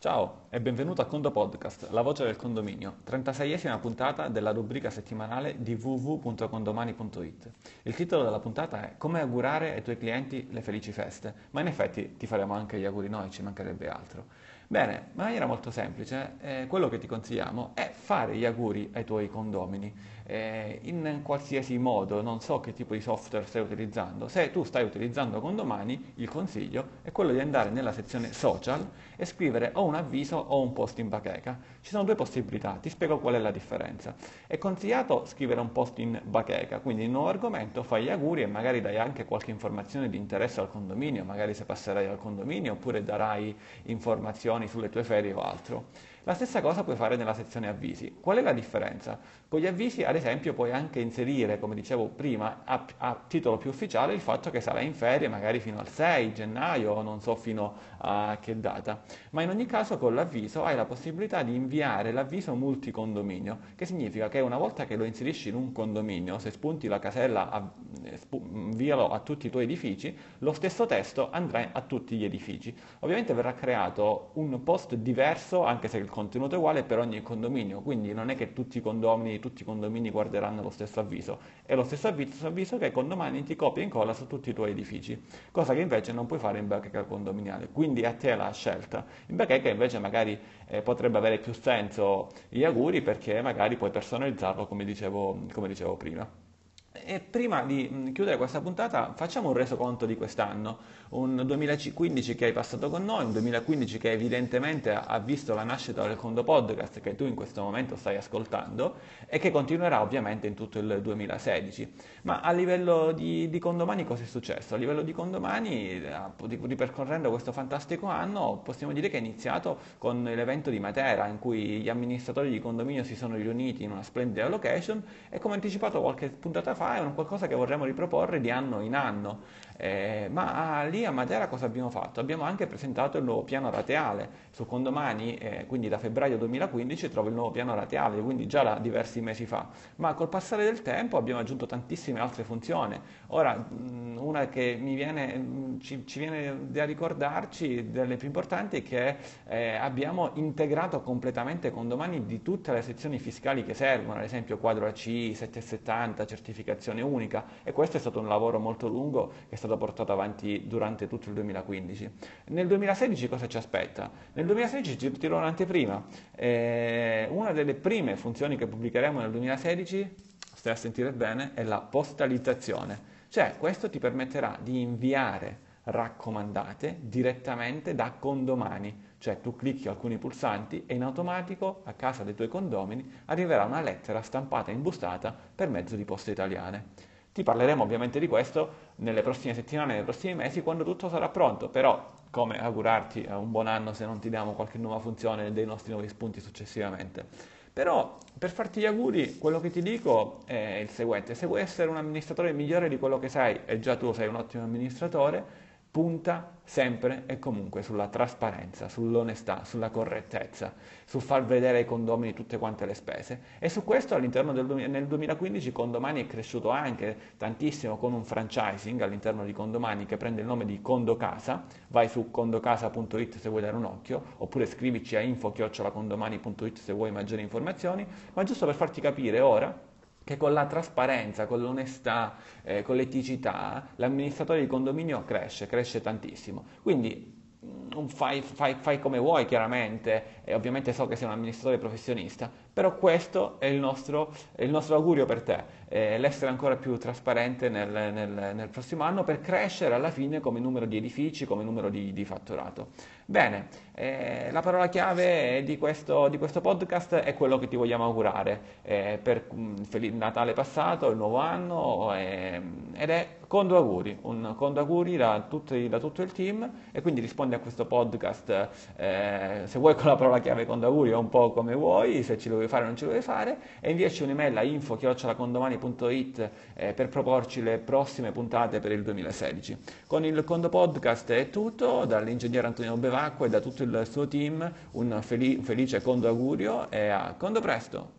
Ciao e benvenuto a Condo Podcast, la voce del condominio, 36esima puntata della rubrica settimanale di www.condomani.it. Il titolo della puntata è Come augurare ai tuoi clienti le felici feste, ma in effetti ti faremo anche gli auguri noi, ci mancherebbe altro. Bene, in maniera molto semplice, eh, quello che ti consigliamo è fare gli auguri ai tuoi condomini eh, in qualsiasi modo, non so che tipo di software stai utilizzando. Se tu stai utilizzando Condomani, il consiglio è quello di andare nella sezione social e scrivere o un avviso o un post in bacheca. Ci sono due possibilità, ti spiego qual è la differenza. È consigliato scrivere un post in bacheca, quindi in nuovo argomento fai gli auguri e magari dai anche qualche informazione di interesse al condominio, magari se passerai al condominio oppure darai informazioni sulle tue ferie o altro. La stessa cosa puoi fare nella sezione avvisi. Qual è la differenza? Con gli avvisi, ad esempio, puoi anche inserire, come dicevo prima, a, a, titolo più ufficiale il fatto che sarai in ferie magari fino al 6 gennaio o non so fino a che data. Ma in ogni caso con l'avviso hai la possibilità di inviare l'avviso multicondominio, che significa che una volta che lo inserisci in un condominio, se spunti la casella, invialo a tutti i tuoi edifici, lo stesso testo andrà a tutti gli edifici. Ovviamente verrà creato un post diverso, anche se il contenuto è uguale per ogni condominio, quindi non è che tutti i condomini, tutti i condomini guarderanno lo stesso avviso, è lo stesso avviso, avviso che condomani ti copia e incolla su tutti i tuoi edifici, cosa che invece non puoi fare in bacheca condominiale, quindi a te la scelta. In bacheca invece magari eh, potrebbe avere più senso gli auguri perché magari puoi personalizzarlo come dicevo, come dicevo prima. E prima di chiudere questa puntata facciamo un resoconto di quest'anno un 2015 che hai passato con noi, un 2015 che evidentemente ha visto la nascita del Condo Podcast che tu in questo momento stai ascoltando e che continuerà ovviamente in tutto il 2016. Ma a livello di, di condomani cosa è successo? A livello di condomani, ripercorrendo questo fantastico anno, possiamo dire che è iniziato con l'evento di Matera in cui gli amministratori di condominio si sono riuniti in una splendida location e come anticipato qualche puntata fa è un qualcosa che vorremmo riproporre di anno in anno. Eh, ma lì a Matera cosa abbiamo fatto? Abbiamo anche presentato il nuovo piano rateale. Su Condomani, eh, quindi da febbraio 2015, trovo il nuovo piano rateale, quindi già da diversi mesi fa. Ma col passare del tempo abbiamo aggiunto tantissime altre funzioni. Ora, mh, una che viene, mh, ci, ci, viene da ricordarci, delle più importanti, è che eh, abbiamo integrato completamente Condomani di tutte le sezioni fiscali che servono, ad esempio quadro AC, 770, certificazione unica. E questo è stato un lavoro molto lungo che è stato portato avanti durante tutto il 2015. Nel 2016 cosa ci aspetta? Nel 2016 ci tiro un'anteprima. Eh, una delle prime funzioni che pubblicheremo nel 2016, stai a sentire bene, è la postalizzazione. Cioè questo ti permetterà di inviare raccomandate direttamente da condomani, cioè tu clicchi alcuni pulsanti e in automatico a casa dei tuoi condomini arriverà una lettera stampata e imbustata per mezzo di poste italiane. Ti parleremo ovviamente di questo nelle prossime settimane, nei prossimi mesi, quando tutto sarà pronto, però come augurarti un buon anno se non ti diamo qualche nuova funzione dei nostri nuovi spunti successivamente. Però per farti gli auguri quello che ti dico è il seguente, se vuoi essere un amministratore migliore di quello che sei, e già tu sei un ottimo amministratore, punta sempre e comunque sulla trasparenza, sull'onestà, sulla correttezza, sul far vedere ai condomini tutte quante le spese. E su questo all'interno del nel 2015 Condomani è cresciuto anche tantissimo con un franchising all'interno di Condomani che prende il nome di Condocasa. Vai su condocasa.it se vuoi dare un occhio, oppure scrivici a info-condomani.it se vuoi maggiori informazioni. Ma giusto per farti capire ora, che con la trasparenza, con l'onestà, eh, con l'eticità, l'amministratore di condominio cresce, cresce tantissimo. Quindi mm, fai, fai, fai, come vuoi chiaramente, e ovviamente so che sei un amministratore professionista, però questo è il nostro, è il nostro augurio per te, eh, l'essere ancora più trasparente nel, nel, nel, prossimo anno per crescere alla fine come numero di edifici, come numero di, di fatturato. Bene, eh, la parola chiave di questo, di questo, podcast è quello che ti vogliamo augurare eh, per um, Natale passato, il nuovo anno, eh, ed è condo auguri, un condo auguri da, tutti, da, tutto il team e quindi rispondi a questo podcast eh, se vuoi con la parola chiave condo auguri o un po' come vuoi, se ci lo vuoi vuoi fare o non lo vuoi fare e inviaci un'email a info-condomani.it eh, per proporci le prossime puntate per il 2016. Con il Condo Podcast è tutto, dall'ingegnere Antonio Bevacqua e da tutto il suo team un felice Condo augurio e a Condo presto!